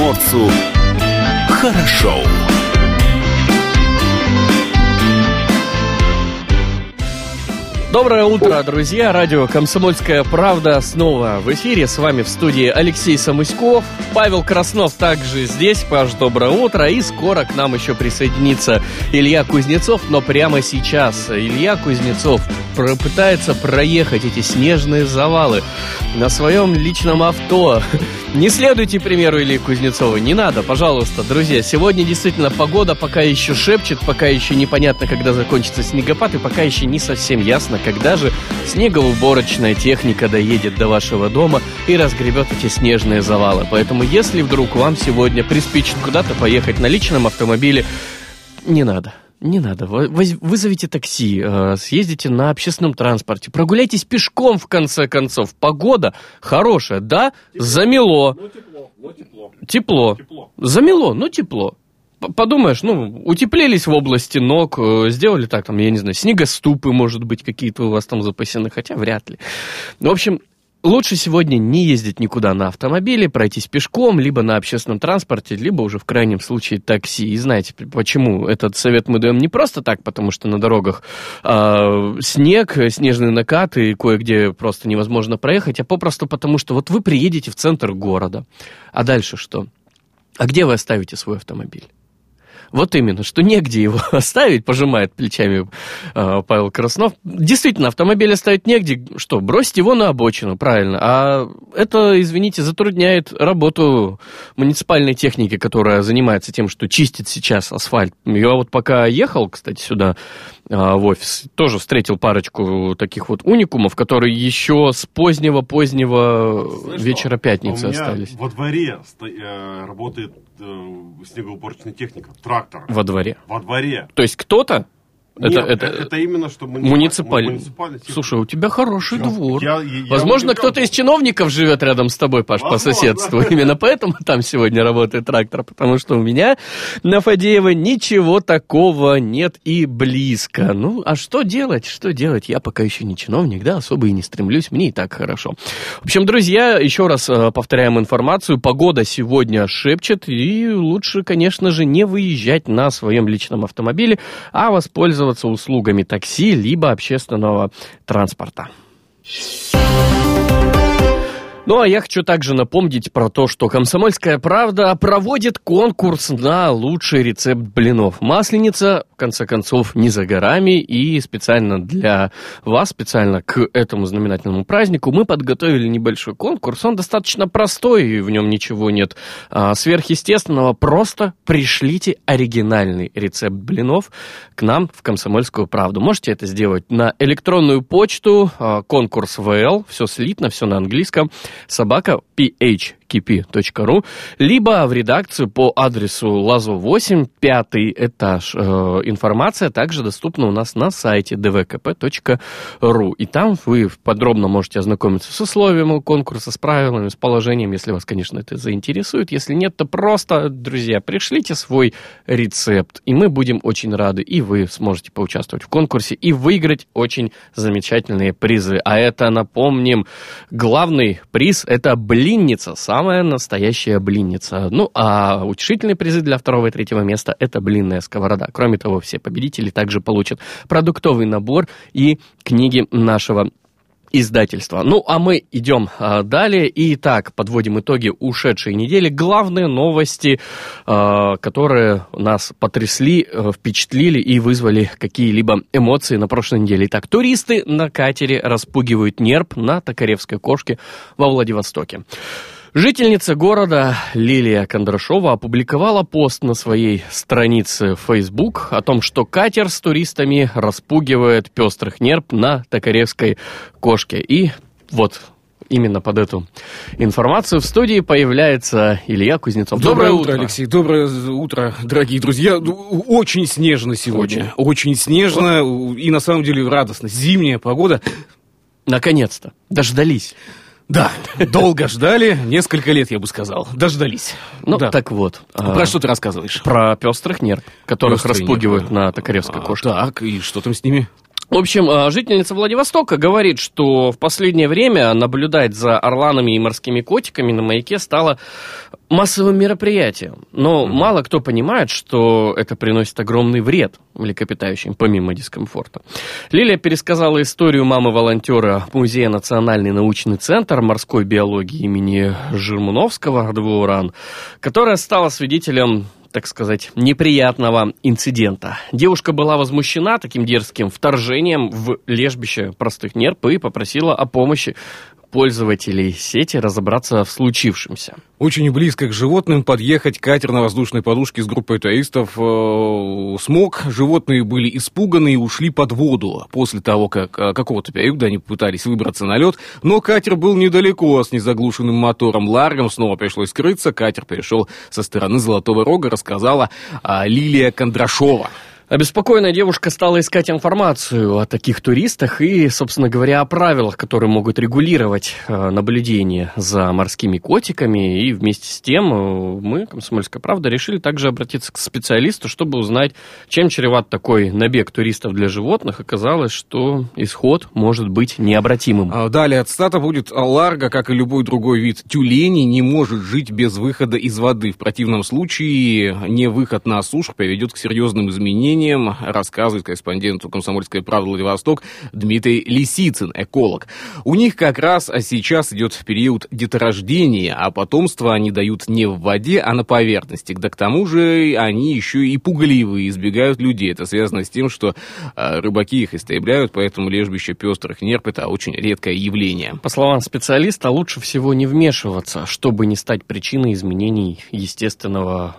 Моцу хорошо. Доброе утро, друзья! Радио «Комсомольская правда» снова в эфире. С вами в студии Алексей Самуськов. Павел Краснов также здесь. Паш, доброе утро. И скоро к нам еще присоединится Илья Кузнецов. Но прямо сейчас Илья Кузнецов пытается проехать эти снежные завалы на своем личном авто. Не следуйте примеру Ильи Кузнецова, не надо, пожалуйста, друзья. Сегодня действительно погода пока еще шепчет, пока еще непонятно, когда закончится снегопад, и пока еще не совсем ясно, когда же снегоуборочная техника доедет до вашего дома и разгребет эти снежные завалы. Поэтому, если вдруг вам сегодня приспичит куда-то поехать на личном автомобиле, не надо. Не надо. Вызовите такси, э, съездите на общественном транспорте, прогуляйтесь пешком, в конце концов. Погода хорошая, да? Тепло. Замело. Ну, тепло, ну, тепло. Тепло. Тепло. Замело, ну, тепло. Подумаешь, ну, утеплились в области ног, э, сделали так, там, я не знаю, снегоступы, может быть, какие-то у вас там запасены, хотя вряд ли. В общем, Лучше сегодня не ездить никуда на автомобиле, пройтись пешком, либо на общественном транспорте, либо уже в крайнем случае такси. И знаете, почему этот совет мы даем не просто так, потому что на дорогах э, снег, снежные накаты, кое-где просто невозможно проехать, а попросту потому, что вот вы приедете в центр города. А дальше что? А где вы оставите свой автомобиль? Вот именно, что негде его оставить, пожимает плечами э, Павел Краснов. Действительно, автомобиль оставить негде, что, бросить его на обочину, правильно. А это, извините, затрудняет работу муниципальной техники, которая занимается тем, что чистит сейчас асфальт. Я вот пока ехал, кстати, сюда в офис, тоже встретил парочку таких вот уникумов, которые еще с позднего-позднего вечера пятницы а у меня остались. во дворе э, работает э, снегоуборочная техника, трактор. Во дворе? Во дворе. То есть кто-то нет, это, это, это именно что муниципальный. муниципальный. Слушай, у тебя хороший Чё? двор. Я, я, Возможно, кто-то из чиновников живет рядом с тобой, Паш, Возможно. по соседству. Именно поэтому там сегодня работает трактор, потому что у меня на Фадеева ничего такого нет и близко. Ну, а что делать? Что делать? Я пока еще не чиновник, да, особо и не стремлюсь, мне и так хорошо. В общем, друзья, еще раз э, повторяем информацию. Погода сегодня шепчет, и лучше, конечно же, не выезжать на своем личном автомобиле, а воспользоваться пользоваться услугами такси либо общественного транспорта. Ну, а я хочу также напомнить про то, что «Комсомольская правда» проводит конкурс на лучший рецепт блинов. Масленица, в конце концов, не за горами, и специально для вас, специально к этому знаменательному празднику мы подготовили небольшой конкурс. Он достаточно простой, и в нем ничего нет а, сверхъестественного. Просто пришлите оригинальный рецепт блинов к нам в «Комсомольскую правду». Можете это сделать на электронную почту, а, конкурс ВЛ, все слитно, все на английском, собака phkp.ru, либо в редакцию по адресу Лазо 8, пятый этаж. Э, информация также доступна у нас на сайте dvkp.ru. И там вы подробно можете ознакомиться с условиями конкурса, с правилами, с положением, если вас, конечно, это заинтересует. Если нет, то просто, друзья, пришлите свой рецепт, и мы будем очень рады, и вы сможете поучаствовать в конкурсе и выиграть очень замечательные призы. А это, напомним, главный приз приз – это блинница, самая настоящая блинница. Ну, а утешительные призы для второго и третьего места – это блинная сковорода. Кроме того, все победители также получат продуктовый набор и книги нашего издательства. Ну, а мы идем а, далее. И так, подводим итоги ушедшей недели. Главные новости, а, которые нас потрясли, а, впечатлили и вызвали какие-либо эмоции на прошлой неделе. Итак, туристы на катере распугивают нерп на Токаревской кошке во Владивостоке. Жительница города Лилия Кондрашова опубликовала пост на своей странице Facebook о том, что катер с туристами распугивает пестрых нерп на Токаревской кошке. И вот именно под эту информацию в студии появляется Илья Кузнецов. Доброе, Доброе утро, утро, Алексей. Доброе утро, дорогие друзья. Очень снежно сегодня. Очень, очень снежно и на самом деле радостно. Зимняя погода. Наконец-то. Дождались. Да, долго ждали, несколько лет, я бы сказал. Дождались. Ну, да. так вот. А, про что ты рассказываешь? Про пестрых нерв, которых Пестрый распугивают нерв. на Токаревской а, кошке. Так, и что там с ними? В общем, э, жительница Владивостока говорит, что в последнее время наблюдать за орланами и морскими котиками на маяке стало массовым мероприятием. Но mm-hmm. мало кто понимает, что это приносит огромный вред млекопитающим, помимо дискомфорта. Лилия пересказала историю мамы-волонтера Музея Национальный научный центр морской биологии имени Жирмуновского, РДВУРАН, которая стала свидетелем так сказать, неприятного инцидента. Девушка была возмущена таким дерзким вторжением в лежбище простых нерп и попросила о помощи пользователей сети разобраться в случившемся. Очень близко к животным подъехать катер на воздушной подушке с группой туристов э, смог. Животные были испуганы и ушли под воду после того, как э, какого-то периода они пытались выбраться на лед. Но катер был недалеко с незаглушенным мотором. Ларгом снова пришлось скрыться. Катер перешел со стороны Золотого Рога, рассказала э, Лилия Кондрашова. Обеспокоенная девушка стала искать информацию о таких туристах и, собственно говоря, о правилах, которые могут регулировать э, наблюдение за морскими котиками. И вместе с тем э, мы, Комсомольская правда, решили также обратиться к специалисту, чтобы узнать, чем чреват такой набег туристов для животных. Оказалось, что исход может быть необратимым. А далее от стата будет ларга, как и любой другой вид тюленей, не может жить без выхода из воды. В противном случае не выход на сушу приведет к серьезным изменениям населением, рассказывает корреспонденту «Комсомольской правды» Владивосток Дмитрий Лисицын, эколог. У них как раз а сейчас идет период деторождения, а потомство они дают не в воде, а на поверхности. Да к тому же они еще и пугливые, избегают людей. Это связано с тем, что э, рыбаки их истребляют, поэтому лежбище пестрых нерп – это очень редкое явление. По словам специалиста, лучше всего не вмешиваться, чтобы не стать причиной изменений естественного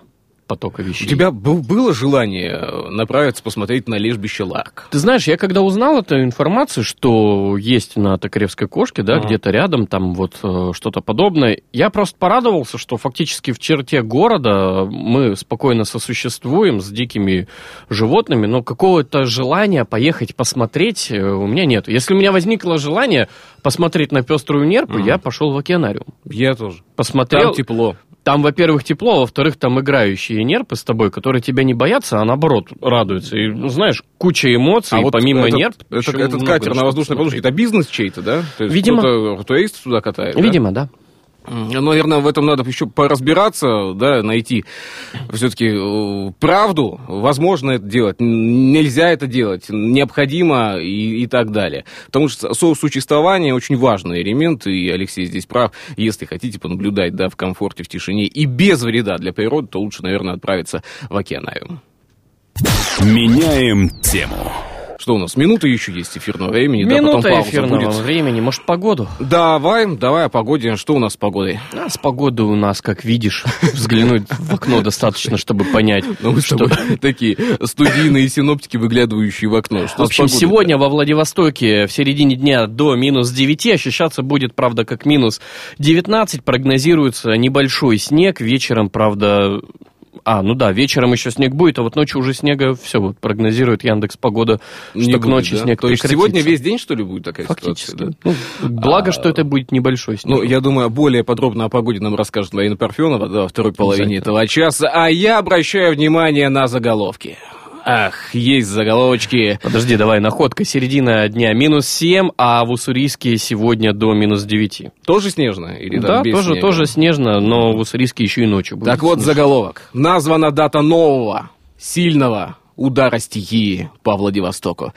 потока вещей. У тебя было желание э, направиться посмотреть на лежбище Ларк? Ты знаешь, я когда узнал эту информацию, что есть на Токаревской кошке, да, ага. где-то рядом там вот э, что-то подобное, я просто порадовался, что фактически в черте города мы спокойно сосуществуем с дикими животными, но какого-то желания поехать посмотреть э, у меня нет. Если у меня возникло желание посмотреть на пеструю нерпу, ага. я пошел в океанариум. Я тоже. Посмотрел. Там тепло. Там, во-первых, тепло, а во-вторых, там играющие нерпы с тобой, которые тебя не боятся, а наоборот радуются. И, ну, знаешь, куча эмоций, а вот помимо этот, нерп... Это, этот катер на воздушной подушке, это бизнес чей-то, да? То есть Видимо. Кто-то, кто есть туда катает? Видимо, да. да. Наверное, в этом надо еще поразбираться, да, найти все-таки э, правду. Возможно это делать, нельзя это делать, необходимо и, и так далее. Потому что сосуществование очень важный элемент, и Алексей здесь прав. Если хотите понаблюдать, да, в комфорте, в тишине и без вреда для природы, то лучше, наверное, отправиться в океанариум. Меняем тему. Что у нас? Минута еще есть эфирного времени. Минута да, эфирного будет. времени. Может, погоду? Давай, давай о погоде. Что у нас с погодой? А, с погодой у нас, как видишь, взглянуть в окно достаточно, чтобы понять, ну, что... Такие студийные синоптики, выглядывающие в окно. В общем, сегодня во Владивостоке в середине дня до минус 9 ощущаться будет, правда, как минус 19. Прогнозируется небольшой снег. Вечером, правда, а, ну да, вечером еще снег будет, а вот ночью уже снега все вот прогнозирует Яндекс Погода, что Не к ночи да? снег То есть сегодня весь день, что ли, будет такая Фактически. ситуация? Да? Ну, благо, а, что это будет небольшой снег. Ну, я думаю, более подробно о погоде нам расскажет Марина Парфенова да, во второй половине этого часа. А я обращаю внимание на заголовки. Ах, есть заголовочки. Подожди, давай, находка. Середина дня минус 7, а в Уссурийске сегодня до минус 9. Тоже снежно? Или да, тоже, снега? тоже снежно, но в Уссурийске еще и ночью будет Так снежно. вот заголовок. Названа дата нового, сильного удара стихии по Владивостоку.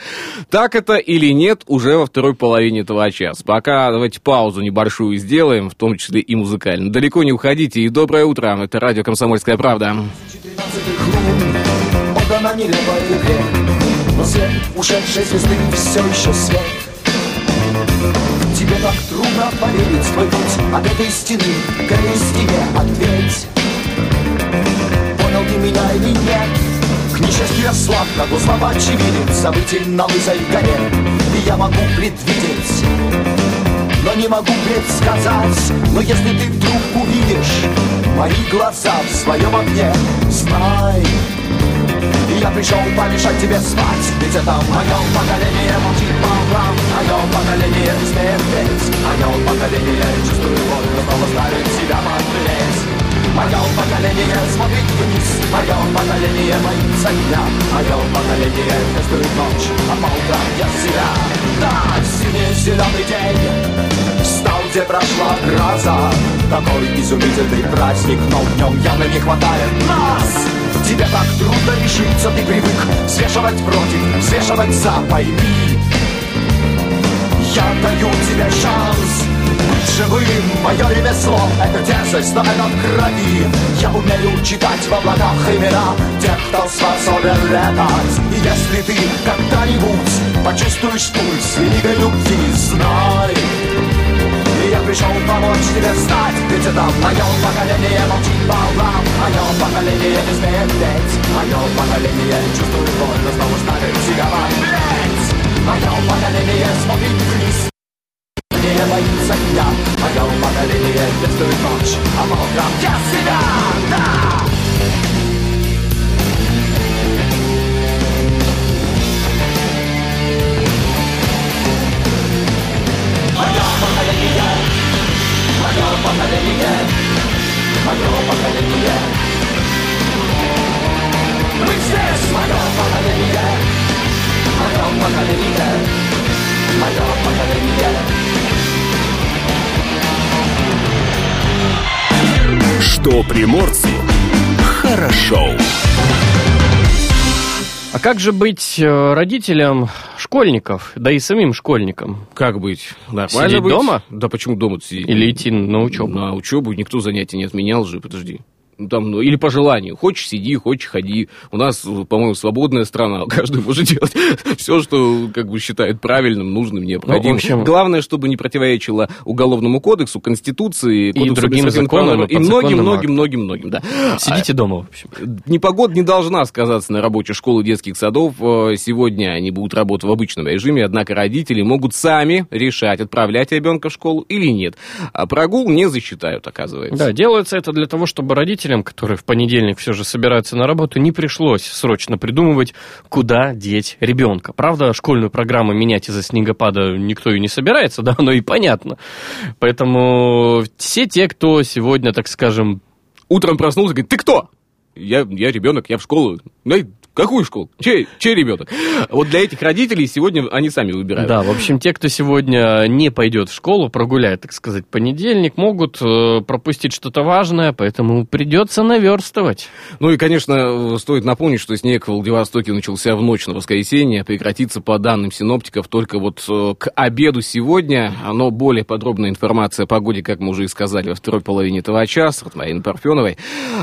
Так это или нет, уже во второй половине этого часа. Пока давайте паузу небольшую сделаем, в том числе и музыкально. Далеко не уходите и доброе утро. Это радио «Комсомольская правда» на нелепой игре Но свет ушедшей звезды все еще свет. Тебе так трудно поверить твой путь от этой стены к этой стене ответь. Понял ты меня или нет? К несчастью я слаб, как у слова очевиден Событий на лысой горе И я могу предвидеть. Но не могу предсказать Но если ты вдруг увидишь мои глаза в своем огне Знай, я пришел помешать тебе спать. Ведь это мое поколение молчит по углам Мое поколение не смеет петь Мое поколение чувствует боль Но снова ставит себя пожалеть Мое поколение смотрит вниз. Мое поколение боится дня. Мое поколение пестует ночь, а по утрам я себя. Да, синий зеленый день где прошла гроза. Такой изумительный праздник, но в нем явно не хватает нас. Тебе так трудно решиться, ты привык Взвешивать против, взвешивать за, пойми Я даю тебе шанс быть живым. Мое ремесло — это дерзость, но это в крови. Я умею читать в облаках имена Тех, кто способен летать. И если ты когда-нибудь почувствуешь пульс великой любви Знай, пришел помочь тебе встать. Ведь это мое поколение молчит по углам. Мое поколение не смеет петь Мое поколение чувствует боль, но снова ставит сигарет Ведь мое поколение смотрит вниз. Не боится дня Мое поколение бедствует ночь. А по утрам я себя, да! Поколение Мое поколение Мы здесь, мое поколение Мое поколение Мое поколение Что приморцу хорошо. А как же быть э, родителям школьников, да и самим школьникам? Как быть? Нормально Сидеть быть? дома? Да почему дома сидеть? Или идти на учебу? На учебу никто занятий не отменял же, подожди. Ну, Там, ну, или по желанию. Хочешь, сиди, хочешь, ходи. У нас, по-моему, свободная страна. Каждый может делать все, что как бы считает правильным, нужным, необходимым. Ну, общем- Главное, чтобы не противоречило Уголовному кодексу, Конституции, Кодексу другим административных законам, и и многим, подзаконным многим, многим, многим, да. Сидите дома, в общем. Непогода не должна сказаться на работе школ и детских садов. Э, Сегодня они будут работать в обычном режиме, однако родители могут сами решать, отправлять ребенка в школу или нет. А прогул не засчитают, оказывается. Да, делается это для того, чтобы родителям, которые в понедельник все же собираются на работу, не пришлось срочно придумывать, куда деть ребенка. Правда, школьную программу менять из-за снегопада никто и не собирается, да, оно и понятно. Поэтому все те, кто сегодня, так скажем, Утром проснулся говорит, ты кто? Я, я ребенок, я в школу. Ну, какую школу? Чей, чей ребенок? Вот для этих родителей сегодня они сами выбирают. Да, в общем, те, кто сегодня не пойдет в школу, прогуляет, так сказать, понедельник, могут э, пропустить что-то важное, поэтому придется наверстывать. Ну и, конечно, стоит напомнить, что снег в Владивостоке начался в ночь на воскресенье, прекратится по данным синоптиков только вот э, к обеду сегодня. Но более подробная информация о погоде, как мы уже и сказали, во второй половине этого часа от Марины Парфеновой.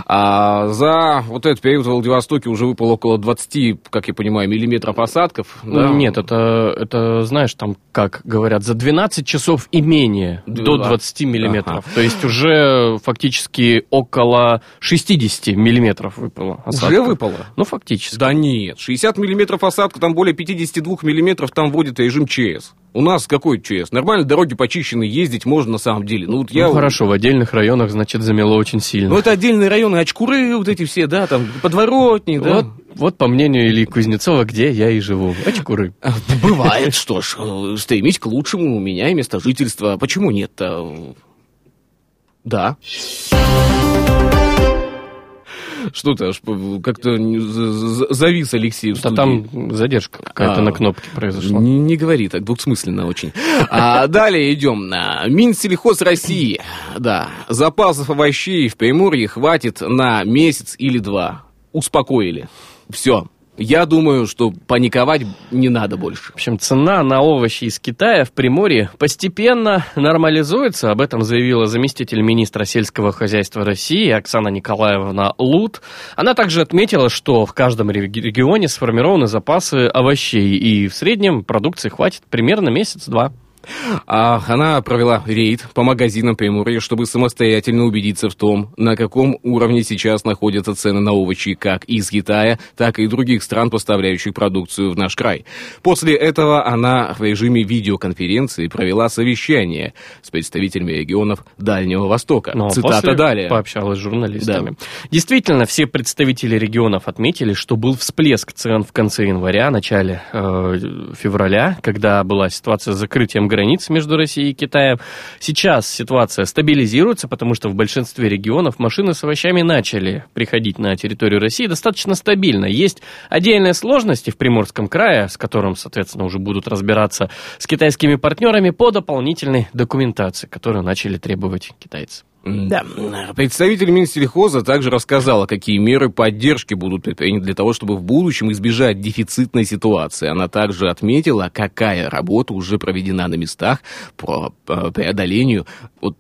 А за вот этот период в Владивостоке уже выпало около 20, как я понимаю, миллиметров осадков. да? Ну, Нет, это, это, знаешь, там, как говорят, за 12 часов и менее Да. до 20 миллиметров. То есть уже фактически около 60 миллиметров выпало осадков. Уже выпало? Ну, фактически. Да нет, 60 миллиметров осадка, там более 52 миллиметров, там вводит режим ЧС. У нас какой ЧС? Нормально дороги почищены, ездить можно на самом деле. Ну, вот я... Ну, хорошо, в отдельных районах, значит, замело очень сильно. Ну, это отдельные районы, очкуры вот эти все, да, там, подворотни, да. вот, вот, по мнению Ильи Кузнецова, где я и живу. Очкуры. Бывает, что ж, стремись к лучшему, меняй место жительства. Почему нет-то? Да. Что ты аж как-то завис Алексей в Да там задержка какая-то А, на кнопке произошла. Не, не говори так, двусмысленно очень. А далее идем на Минсельхоз России. Да, запасов овощей в Приморье хватит на месяц или два. Успокоили. Все. Я думаю, что паниковать не надо больше. В общем, цена на овощи из Китая в Приморье постепенно нормализуется. Об этом заявила заместитель министра сельского хозяйства России Оксана Николаевна Лут. Она также отметила, что в каждом реги- регионе сформированы запасы овощей, и в среднем продукции хватит примерно месяц-два. А она провела рейд по магазинам Приморья, чтобы самостоятельно убедиться в том, на каком уровне сейчас находятся цены на овощи как из Китая, так и других стран, поставляющих продукцию в наш край. После этого она в режиме видеоконференции провела совещание с представителями регионов Дальнего Востока. Ну, а Цитата далее. Пообщалась с журналистами. Действительно, все представители регионов отметили, что был всплеск цен в конце января, начале э, февраля, когда была ситуация с закрытием границ между Россией и Китаем. Сейчас ситуация стабилизируется, потому что в большинстве регионов машины с овощами начали приходить на территорию России достаточно стабильно. Есть отдельные сложности в Приморском крае, с которым, соответственно, уже будут разбираться с китайскими партнерами по дополнительной документации, которую начали требовать китайцы. Да. Представитель Минсельхоза также рассказала, какие меры поддержки будут предприняты для того, чтобы в будущем избежать дефицитной ситуации. Она также отметила, какая работа уже проведена на местах по преодолению. Вот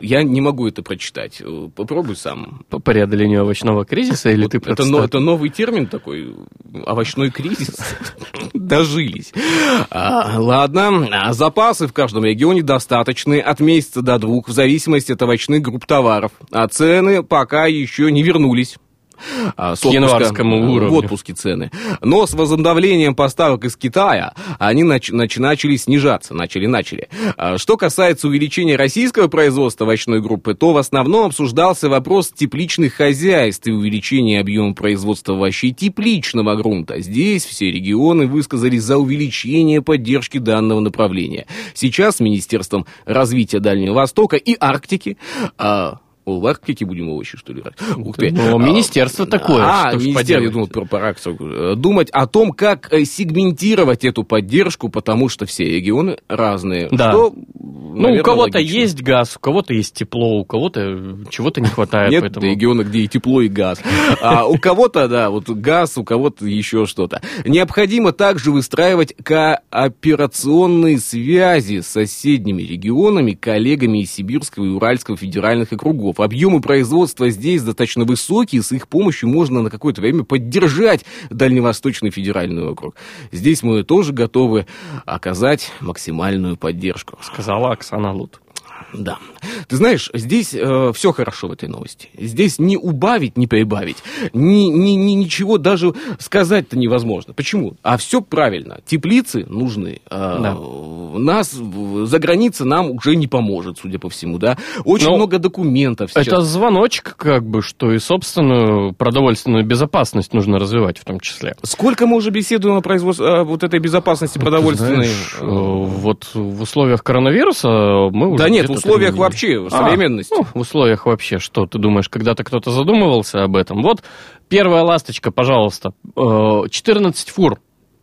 я не могу это прочитать. Попробуй сам. По преодолению овощного кризиса или вот ты это, но, это новый термин такой, овощной кризис. Дожились. А, ладно, а запасы в каждом регионе достаточны от месяца до двух, в зависимости от овощных групп товаров. А цены пока еще не вернулись а, с январскому э, уровню. В отпуске цены. Но с возобновлением поставок из Китая они нач- нач- начали снижаться, начали-начали. А, что касается увеличения российского производства овощной группы, то в основном обсуждался вопрос тепличных хозяйств и увеличения объема производства овощей тепличного грунта. Здесь все регионы высказались за увеличение поддержки данного направления. Сейчас с Министерством развития Дальнего Востока и Арктики а, о, в Арктике будем овощи, что ли, брать? Ух ты. Ну, министерство такое. А, министерство, я думал, про, про Арктику. Думать о том, как э, сегментировать эту поддержку, потому что все регионы разные. Да. Что, ну, у кого-то есть газ, у кого-то есть тепло, у кого-то чего-то не хватает. Нет поэтому... региона, где и тепло, и газ. А у кого-то, да, вот газ, у кого-то еще что-то. Необходимо также выстраивать кооперационные связи с соседними регионами, коллегами из Сибирского и Уральского федеральных округов. Объемы производства здесь достаточно высокие, с их помощью можно на какое-то время поддержать Дальневосточный федеральный округ. Здесь мы тоже готовы оказать максимальную поддержку. Сказала Оксана Лут. Да. Ты знаешь, здесь э, все хорошо в этой новости. Здесь не убавить, не прибавить, ни, ни, ни, ничего даже сказать-то невозможно. Почему? А все правильно. Теплицы нужны. Э, да. Нас за граница нам уже не поможет, судя по всему, да. Очень Но много документов. Сейчас. Это звоночек, как бы, что и собственную продовольственную безопасность нужно развивать в том числе. Сколько мы уже беседуем о производстве вот этой безопасности продовольственной? Знаешь, э, вот в условиях коронавируса мы уже. Да нет, условиях вообще, в современности. А, ну, в условиях вообще, что ты думаешь, когда-то кто-то задумывался об этом? Вот первая ласточка, пожалуйста, 14 э, фур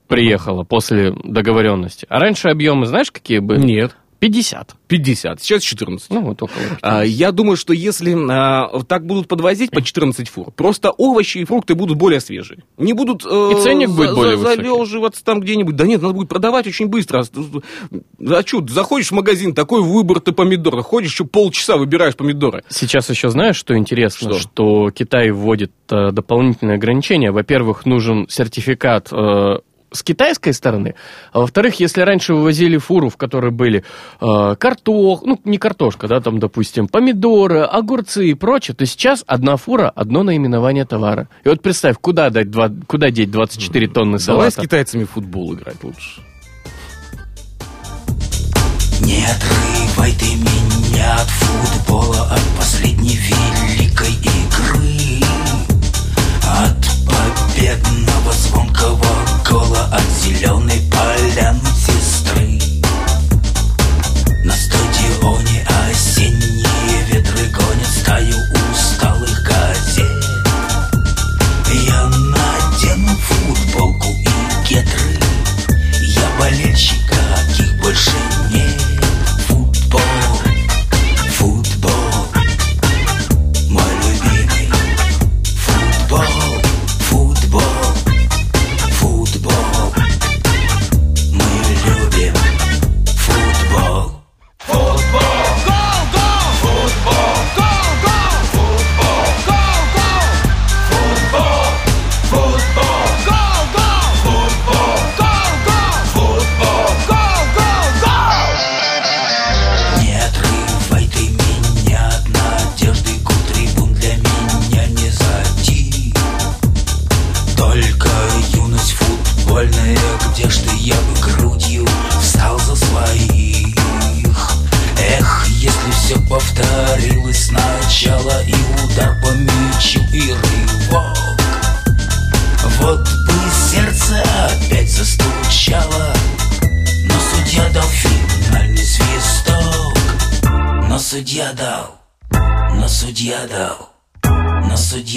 приехала после договоренности. А раньше объемы, знаешь, какие были? Нет. 50. 50, сейчас 14. Ну, вот около. А, я думаю, что если а, так будут подвозить по 14 фур, просто овощи и фрукты будут более свежие. Не будут... Э, и ценник будет более за, залеживаться там где-нибудь. Да нет, надо будет продавать очень быстро. А что, заходишь в магазин, такой выбор ты помидор, ходишь, еще полчаса выбираешь помидоры. Сейчас еще знаешь, что интересно? Что, что Китай вводит э, дополнительные ограничения. Во-первых, нужен сертификат э, с китайской стороны. А во-вторых, если раньше вывозили фуру, в которой были э, картох, ну, не картошка, да, там, допустим, помидоры, огурцы и прочее, то сейчас одна фура, одно наименование товара. И вот представь, куда, дать два, куда деть 24 тонны салата? Давай с китайцами в футбол играть лучше. Не отрывай ты меня от футбола, от последней великой игры, победного звонкого гола от зеленой поляны сестры На стадионе осенние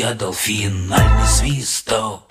судья дал финальный свисток.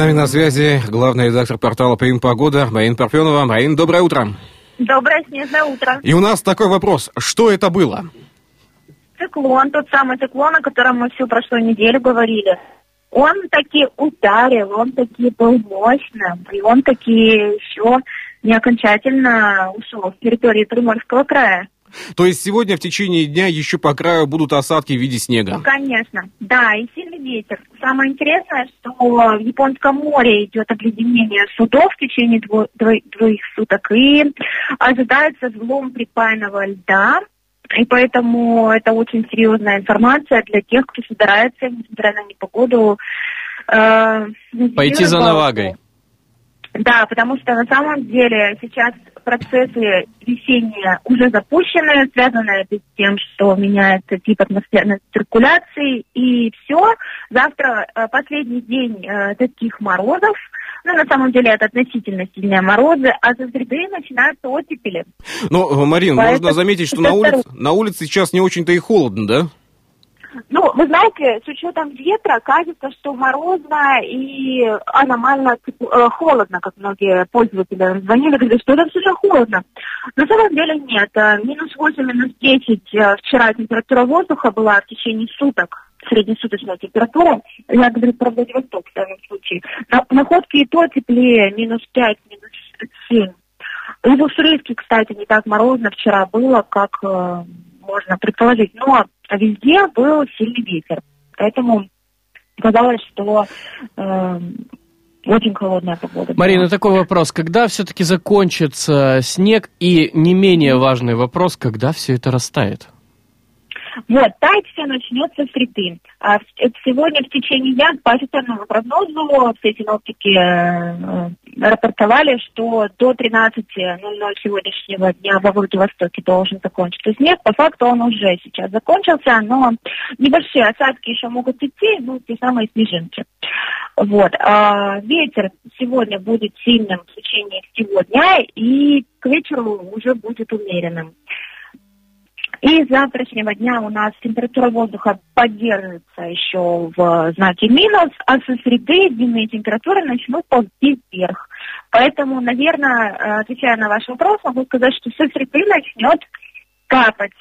Нами на связи главный редактор портала «Прим Погода» Марина Парфенова. Марин, доброе утро. Доброе снежное утро. И у нас такой вопрос. Что это было? Циклон, тот самый циклон, о котором мы всю прошлую неделю говорили. Он таки ударил, он таки был мощным, и он таки еще не окончательно ушел с территории Приморского края. То есть сегодня в течение дня еще по краю будут осадки в виде снега? Конечно, да, и сильный ветер. Самое интересное, что в Японском море идет обледенение судов в течение дво- дво- двоих суток, и ожидается взлом припаянного льда, и поэтому это очень серьезная информация для тех, кто собирается, несмотря на непогоду, э, Пойти за навагой. Да, потому что на самом деле сейчас процессы весенние уже запущены, связаны это с тем, что меняется тип атмосферной циркуляции, и все. Завтра э, последний день э, таких морозов, ну, на самом деле, это относительно сильные морозы, а со среды начинаются оттепели. Ну, Марин, Поэтому можно заметить, что на улице, на улице сейчас не очень-то и холодно, да? Ну, вы знаете, с учетом ветра, кажется, что морозно и аномально типа, э, холодно, как многие пользователи звонили, говорили, что это все же холодно. На самом деле нет. Э, Минус 8, минус 10 э, вчера температура воздуха была в течение суток среднесуточная температура, я говорю про Владивосток в данном случае. На, находки и то теплее, минус 5, минус 7. И в Уссурийске, кстати, не так морозно вчера было, как э, можно предположить. Но везде был сильный ветер. Поэтому казалось, что э, очень холодная погода. Марина, такой вопрос. Когда все-таки закончится снег? И не менее важный вопрос, когда все это растает? Вот, таять начнется с среды. А э, сегодня в течение дня по официальному прогнозу все синоптики э, рапортовали, что до 13.00 сегодняшнего дня во Владивостоке должен закончиться снег. По факту он уже сейчас закончился, но небольшие осадки еще могут идти, ну, те самые снежинки. Вот. А ветер сегодня будет сильным в течение всего дня и к вечеру уже будет умеренным. И с завтрашнего дня у нас температура воздуха поддерживается еще в знаке минус, а со среды дневные температуры начнут ползти вверх. Поэтому, наверное, э, отвечая на ваш вопрос, могу сказать, что со среды начнет капать.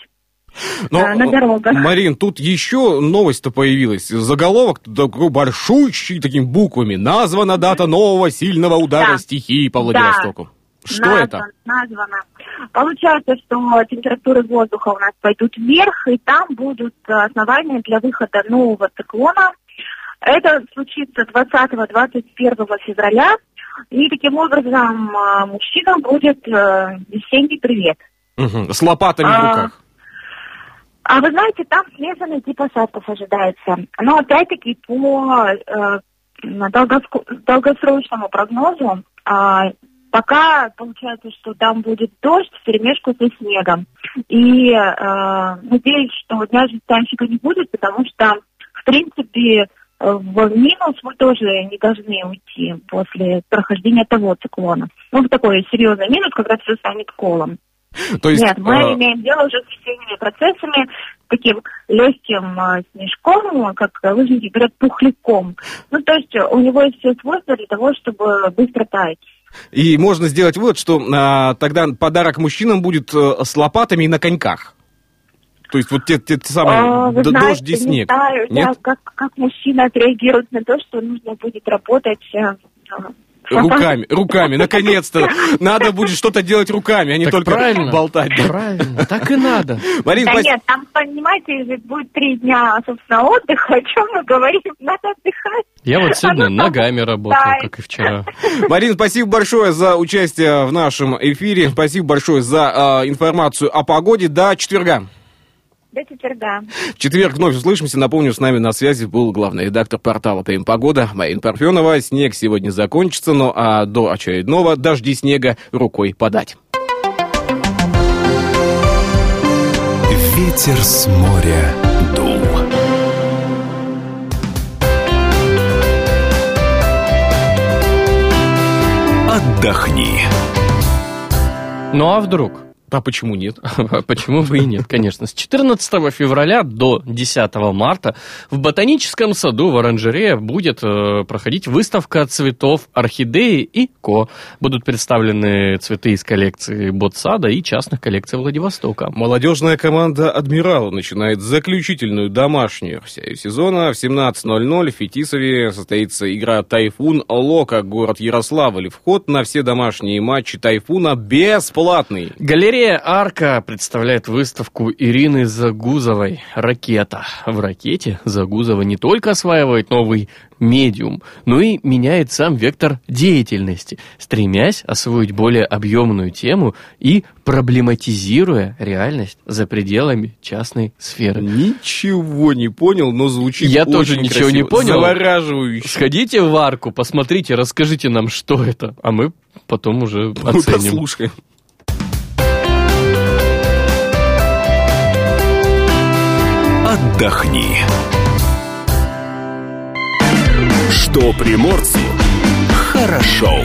Но, А, на дорогах. Марин, тут еще новость-то появилась. Заголовок такой большущий, такими буквами. Названа дата нового сильного удара Да. стихии по Да. Что Назван- это? Названо. Получается, что температуры воздуха у нас пойдут вверх, и там будут э, основания для выхода нового циклона. Это случится 20-21 февраля. И таким образом э, мужчинам будет э, весенний привет. Мгм, С лопатами в А, руках. А вы знаете, там смешанный тип осадков ожидается. Но опять-таки по э, долгосрочному прогнозу а, пока получается, что там будет дождь в перемешку со снегом. И э, надеюсь, что дня жестянщика не будет, потому что, в принципе, в минус вы тоже не должны уйти после прохождения того циклона. Ну, в такой серьезный минус, когда все станет колом. То есть, Нет, мы э, имеем дело уже с весенними процессами, таким легким э, снежком, как лыжники говорят, пухляком. Ну, то есть у него есть все свойства для того, чтобы быстро таять. И можно сделать вывод, что а, тогда подарок мужчинам будет э, с лопатами и на коньках. То есть вот те, те, те самые А, вы знаете, дождь и не снег. знаю, Нет? я как, как мужчина отреагирует на то, что нужно будет работать э, э, Руками, руками, наконец-то. Надо будет что-то делать руками, а не Так только правильно. болтать. Правильно, так и надо. Марин, Да спасибо. нет, там, понимаете, будет три дня, собственно, отдыха. О чем мы говорим? Надо отдыхать. Я вот сегодня Оно там ногами работал, как и вчера. Марин, спасибо большое за участие в нашем эфире. Спасибо большое за э, информацию о погоде. До четверга. До четверга. В четверг вновь услышимся. Напомню, с нами на связи был главный редактор портала ТМ Погода Марина Парфенова. Снег сегодня закончится, но а до очередного дожди снега рукой подать. Ветер с моря дул. Отдохни. Ну а вдруг? А почему нет? Почему бы и нет, конечно. С 14 февраля до 10 марта в Ботаническом саду в оранжерее будет э, проходить выставка цветов орхидеи и ко. Будут представлены цветы из коллекции Ботсада и частных коллекций Владивостока. Молодежная команда «Адмирал» начинает заключительную домашнюю серию сезона. В 17.00 в Фетисове состоится игра «Тайфун Лока», город Ярославль. Вход на все домашние матчи «Тайфуна» бесплатный. Галерея «Арка» представляет выставку Ирины Загузовой «Ракета». В «Ракете» Загузова не только осваивает новый медиум, но и меняет сам вектор деятельности, стремясь освоить более объемную тему и проблематизируя реальность за пределами частной сферы. Ничего не понял, но звучит Я очень тоже ничего красиво. не понял. Завораживающе. Сходите в арку, посмотрите, расскажите нам, что это, а мы потом уже Мы оценим. послушаем. Отдохни. Что приморцу хорошо.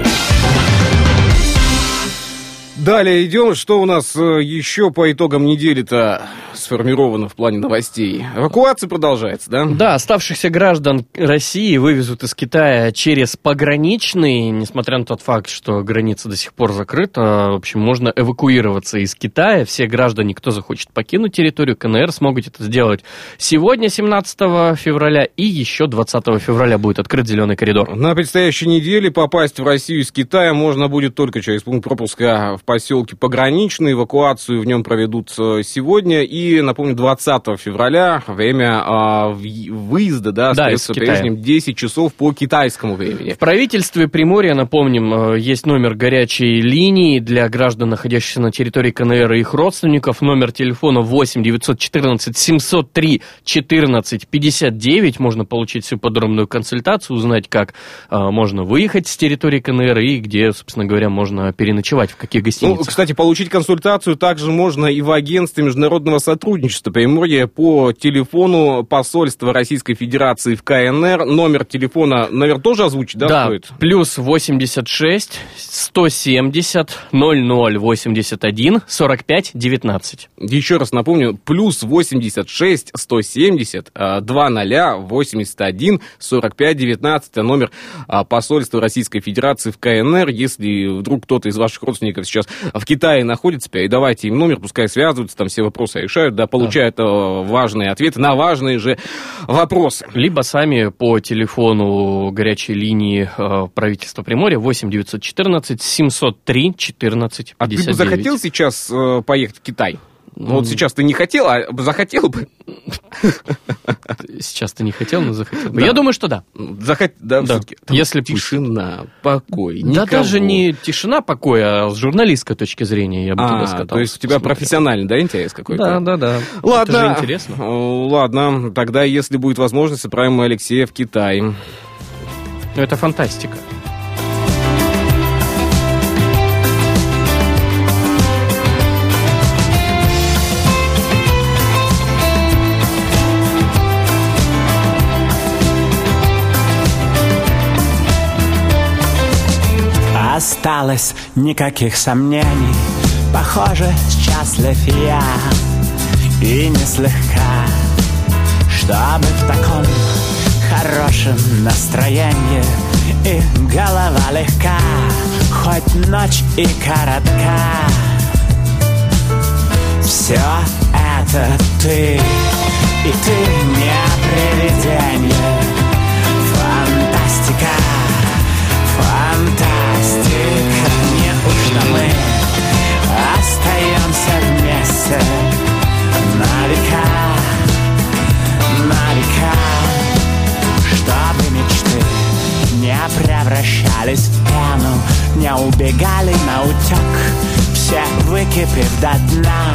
Далее идем. Что у нас э, еще по итогам недели-то сформировано в плане новостей? Эвакуация продолжается, да? Да, оставшихся граждан России вывезут из Китая через пограничный, несмотря на тот факт, что граница до сих пор закрыта. В общем, можно эвакуироваться из Китая. Все граждане, кто захочет покинуть территорию КНР, смогут это сделать сегодня, 17 февраля, и еще 20 февраля будет открыт зеленый коридор. На предстоящей неделе попасть в Россию из Китая можно будет только через пункт пропуска в поселке Пограничный. Эвакуацию в нем проведут э, сегодня. И, напомню, 20 февраля время а, выезда, да, Да, остается прежним 10 часов по китайскому времени. В правительстве Приморья, напомним, э, есть номер горячей линии для граждан, находящихся на территории КНР и их родственников. Номер телефона 8 914 703 14 59. Можно получить всю подробную консультацию, узнать, как э, можно выехать с территории КНР и где, собственно говоря, можно переночевать, в каких Ну, гостиницах. кстати, получить консультацию также можно и в агентстве международного сотрудничества Приморья по телефону посольства Российской Федерации в КНР. Номер телефона, наверное, тоже озвучить, да, Да, стоит? плюс 86 170 0081 45 19. Еще раз напомню, плюс 86 170 а, 20 81 45 19 это номер а, посольства Российской Федерации в КНР. Если вдруг кто-то из ваших родственников сейчас в Китае находится, передавайте им номер, пускай связываются, там все вопросы решают, да, получают э, важные ответы на важные же вопросы. Либо сами по телефону горячей линии э, правительства Приморья 8 914 703 14 А ты бы 59. захотел сейчас э, поехать в Китай? Ну, вот сейчас ты не хотел, а захотел бы. Сейчас ты не хотел, но захотел. бы. Да. Я думаю, что да. Захот... Да, Да, если тишина, покой, Да никого. даже не тишина покоя, а с журналистской точки зрения я бы туда А, скатался. то есть у тебя посмотрел. профессиональный, да, интерес какой-то? Да, да, да. Ладно. Это же интересно. Э, Ладно, тогда, если будет возможность, отправим Алексея в Китай. Ну, Это фантастика. Осталось никаких сомнений. Похоже, счастлив я И не слегка Чтобы в таком хорошем настроении. И голова легка Хоть ночь и коротка. Все это ты И ты не привидение Неужто мы остаемся вместе. На века На века Чтобы мечты не превращались в пену Не убегали на утек Все выкипев до дна.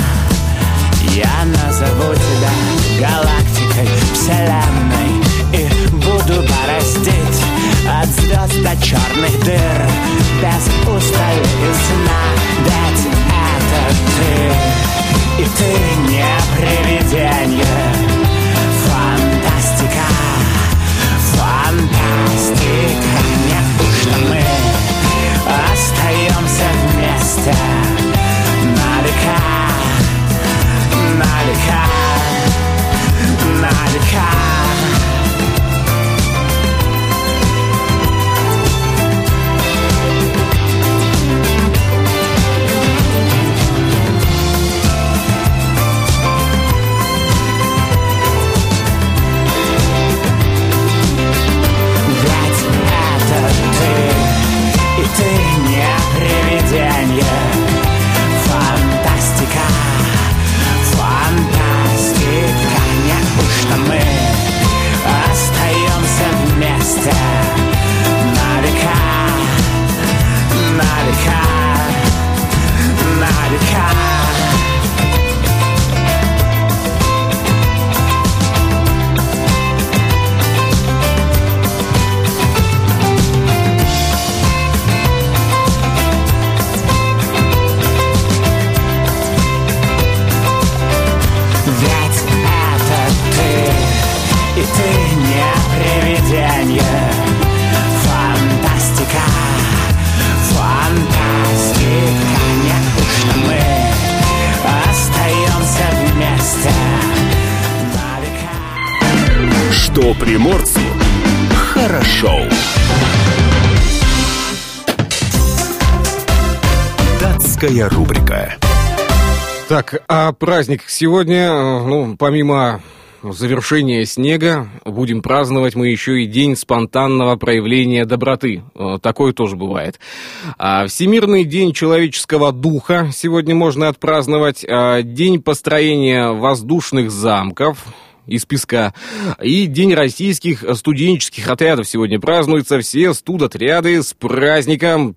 Я назову тебя галактикой, вселенной буду бороздить от звезд до черных дыр. Без устали и сна Ведь это ты приморцу хорошо. Датская рубрика. Так, а праздник сегодня, э, ну, помимо завершения снега, будем праздновать мы еще и день спонтанного проявления доброты. Э, Такое тоже бывает. А Всемирный день человеческого духа сегодня можно отпраздновать. А День построения воздушных замков из песка. И День российских студенческих отрядов сегодня празднуется. Все студотряды с праздником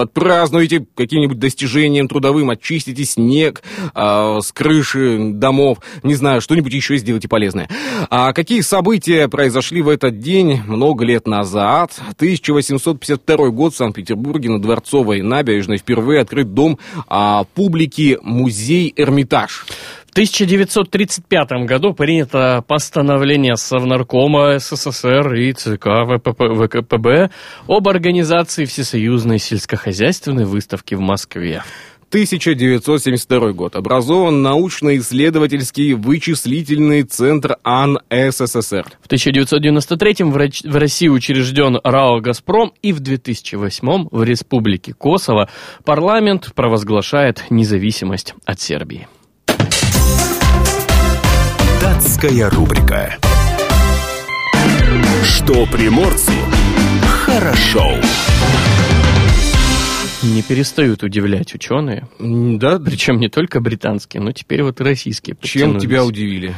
отпразднуйте каким-нибудь достижением трудовым, очистите снег а, с крыши домов, не знаю, что-нибудь еще сделайте полезное. А какие события произошли в этот день много лет назад? 1852 год в Санкт-Петербурге на Дворцовой набережной впервые открыт дом а, публики музей Эрмитаж. В 1935 году принято постановление Совнаркома СССР и ЦК ВПП ВКПБ об организации Всесоюзной сельскохозяйственной выставки в Москве. 1972 год. Образован научно-исследовательский вычислительный центр АН СССР. В 1993 в России учрежден РАО «Газпром» и в 2008 в Республике Косово парламент провозглашает независимость от Сербии. Датская рубрика. Что приморцу хорошо. Не перестают удивлять ученые, Да, причем не только британские, но теперь вот и российские. чем тебя удивили?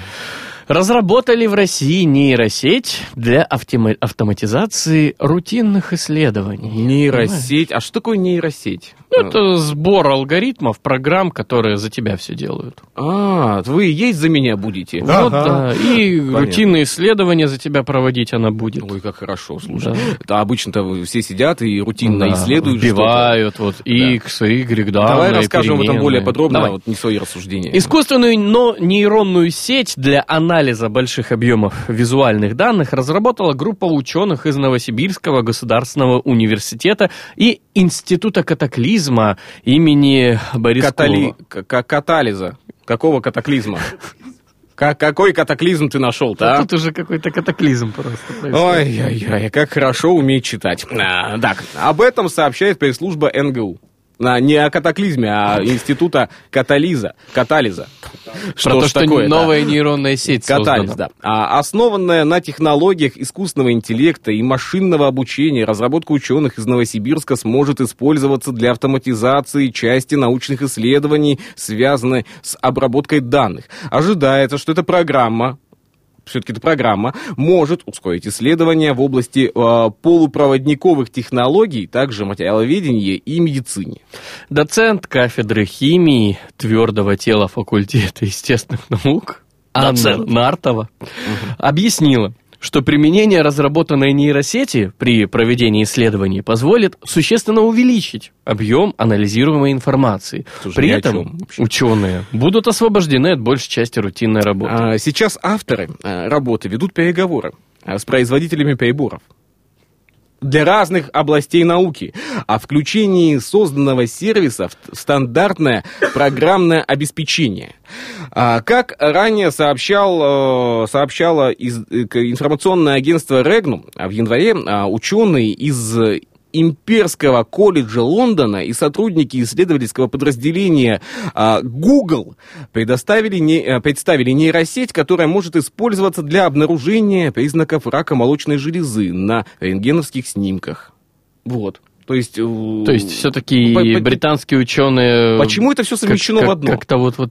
Разработали в России нейросеть для автома- автоматизации рутинных исследований. Нейросеть. А что такое нейросеть? Ну, это сбор алгоритмов, программ, которые за тебя все делают. А, вы есть за меня будете? Да. Вот, да. И Понятно. рутинные исследования за тебя проводить она будет. Ой, как хорошо, слушай. Да. Это обычно-то все сидят и рутинно Да, исследуют что-то. Вбивают вот X, Y, да. Давай расскажем об этом более подробно, Давай. вот не свои рассуждения. Искусственную но нейронную сеть для анализа больших объемов визуальных данных разработала группа ученых из Новосибирского государственного университета и Института катаклизма имени Бориса Катали... к- Катализа. Какого катаклизма? Ка- Какой катаклизм ты нашел-то, а? Тут уже какой-то катаклизм просто. Ой-ой-ой, как хорошо уметь читать. А, так, об этом сообщает пресс-служба НГУ. А, не о катаклизме, а института катализа. Катализа. Про то, что такое-то? новая нейронная сеть Катализ, создана. да. А, основанная на технологиях искусственного интеллекта и машинного обучения, разработка ученых из Новосибирска сможет использоваться для автоматизации части научных исследований, связанной с обработкой данных. Ожидается, что эта программа все-таки эта программа может ускорить исследования в области э, полупроводниковых технологий, также материаловедения и медицине. Доцент кафедры химии твердого тела факультета естественных наук Анна Доцент. Нартова объяснила, что применение разработанной нейросети при проведении исследований позволит существенно увеличить объем анализируемой информации. Слушай, При этом ученые будут освобождены от большей части рутинной работы. А, Сейчас авторы э, работы ведут переговоры э, с производителями приборов для разных областей науки о включении созданного сервиса в стандартное программное обеспечение. А, Как ранее сообщал, э, сообщало э, информационное агентство Регнум, а в январе а, ученые из Имперского колледжа Лондона и сотрудники исследовательского подразделения а, Google предоставили не- э, представили нейросеть, которая может использоваться для обнаружения признаков рака молочной железы на рентгеновских снимках. Вот. То есть... э, То есть все-таки британские ученые... Почему это все совмещено как- в одно? Как-то вот, вот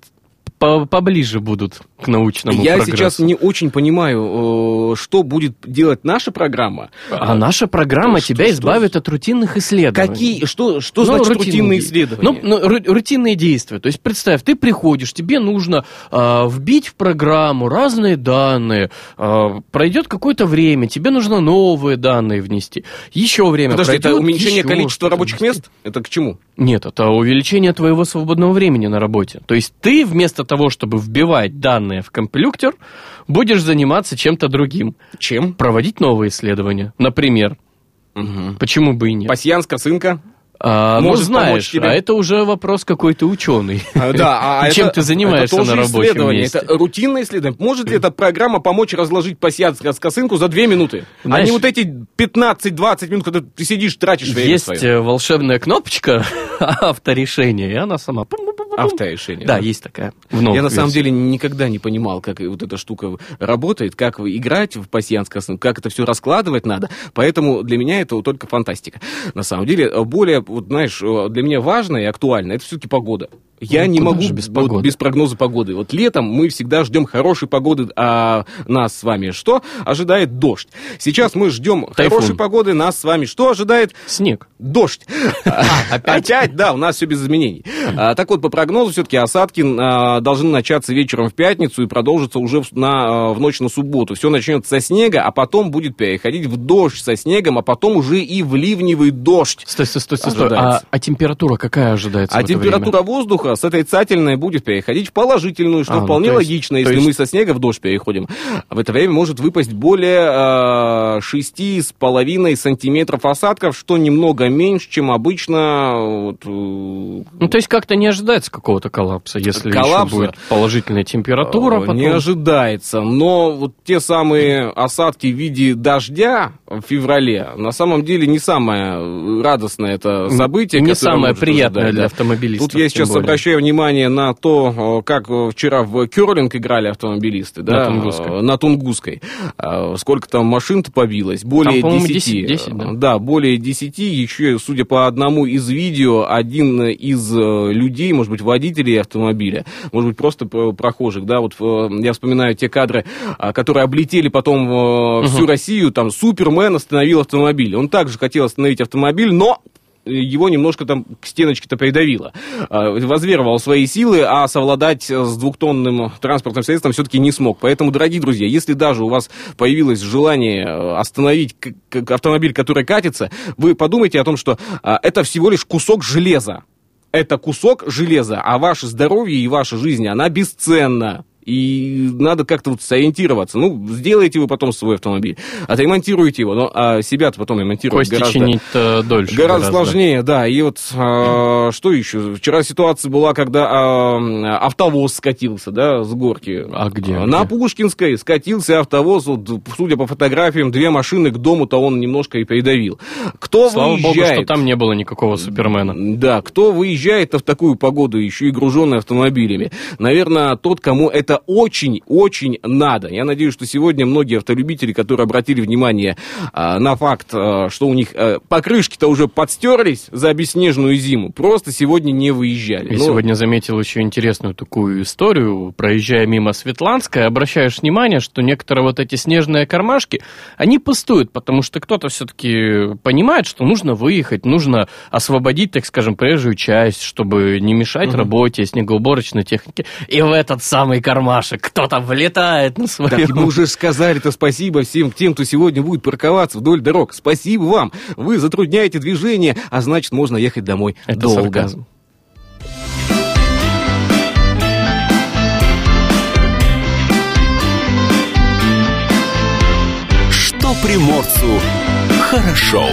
по- поближе будут к научному Я прогрессу. сейчас не очень понимаю, э, что будет делать наша программа. А наша программа Что- тебя что- избавит от рутинных исследований. Какие, что, что Ну, значит рутинные рутинные исследования? Ну, ну, ру- рутинные действия. То есть, представь, ты приходишь, тебе нужно а, вбить в программу разные данные, а, пройдет какое-то время, тебе нужно новые данные внести, еще время Подожди, это пройдет, уменьшение еще количества рабочих мест? Это к чему? Нет, это увеличение твоего свободного времени на работе. То есть ты вместо того, чтобы вбивать данные в компьютер, будешь заниматься чем-то другим. Чем? Проводить новые исследования. Например. Почему бы и нет? Пасьянс, косынка? А, ну, может знаешь, тебе. а это уже вопрос какой-то ученый. А, Да, а чем это- ты занимаешься это тоже на рабочем исследование, месте? Это рутинное исследование. Может ли эта программа помочь разложить пасьянс с косынку за две минуты? а Знаешь- не вот эти 15-20 минут, когда ты сидишь, тратишь время Есть свое. э, волшебная кнопочка авторешения, и она сама... Авторешение. Да, есть такая. в Я на самом деле никогда не понимал, как вот эта штука работает, как играть в косынку, как это все раскладывать надо. Поэтому для меня это только фантастика. На самом деле, более, вот, знаешь, для меня важно и актуально это все-таки погода. Я Ну, не могу без вот погоды? без прогноза погоды. Вот летом мы всегда ждем хорошей погоды, а нас с вами что? Ожидает дождь. Сейчас мы ждем Тайфун. хорошей погоды, нас с вами что ожидает? Снег. Дождь. Опять? да, у нас все без изменений. А, Так вот, по прогнозу, все-таки осадки а, должны начаться вечером в пятницу и продолжиться уже в, на, а, в ночь на субботу. Все начнется со снега, а потом будет переходить в дождь со снегом, а потом уже и в ливневый дождь. Стой, стой, стой, стой. А, а температура какая ожидается А в это температура время? воздуха с отрицательной будет переходить в положительную, что А, ну, вполне то есть- логично, если есть- мы со снега в дождь переходим. В это время может выпасть более э, 6,5 сантиметров осадков, что немного меньше, чем обычно. Вот, э, Ну, то есть как-то не ожидается какого-то коллапса, если Коллапса? еще будет положительная температура Э, потом. Не ожидается. Но вот те самые осадки в виде дождя в феврале на самом деле не самое радостное это событие. Не самое приятное ожидать, для да. автомобилистов. Тут я сейчас более. Обращаю внимание на то, э, как э, вчера в керлинг играли автомобилисты, да, На Тунгусской. э, на Тунгусской. Э, Сколько там машин-то побилось? Более по-моему, 10. 10, 10, да. Да, более 10. Еще, судя по одному из видео, один из э, людей, может быть, водителей автомобиля, может быть, просто про- прохожих, да, вот э, я вспоминаю те кадры, а, которые облетели потом э, всю Россию, там, Супермен остановил автомобиль. Он также хотел остановить автомобиль, но его немножко там к стеночке-то придавило. А, Возверовал свои силы, а совладать с двухтонным транспортным средством все-таки не смог. Поэтому, дорогие друзья, если даже у вас появилось желание э, остановить автомобиль, который катится, вы подумайте о том, что а, это всего лишь кусок железа. Это кусок железа, а ваше здоровье и ваша жизнь, она бесценна. И надо как-то вот сориентироваться. Ну, сделайте вы потом свой автомобиль, отремонтируйте его, но а себя-то потом ремонтировать Кости гораздо... чинить-то дольше. Гораздо сложнее, да. И вот а, что еще? Вчера ситуация была, когда а, автовоз скатился, да, с горки. А где? На Где? Пушкинской скатился автовоз, вот, судя по фотографиям, две машины к дому-то он немножко и придавил. Кто Слава богу, выезжает? что там не было никакого Супермена. Да, кто выезжает-то в такую погоду, еще и груженный автомобилями? Наверное, тот, кому это очень-очень надо. Я надеюсь, что сегодня многие автолюбители, которые обратили внимание а, на факт, а, что у них а, покрышки-то уже подстерлись за бесснежную зиму, просто сегодня не выезжали. Я Ну, сегодня заметил еще интересную такую историю. Проезжая мимо Светланской, обращаешь внимание, что некоторые вот эти снежные кармашки, они пустуют, потому что кто-то все-таки понимает, что нужно выехать, нужно освободить, так скажем, проезжую часть, чтобы не мешать работе снегоуборочной техники. И в этот самый кармашек кто-то влетает на своем... Так мы уже сказали-то спасибо всем тем, кто сегодня будет парковаться вдоль дорог. Спасибо вам. Вы затрудняете движение, а значит, можно ехать домой Это долго. сарказм. Что приморцу хорошо.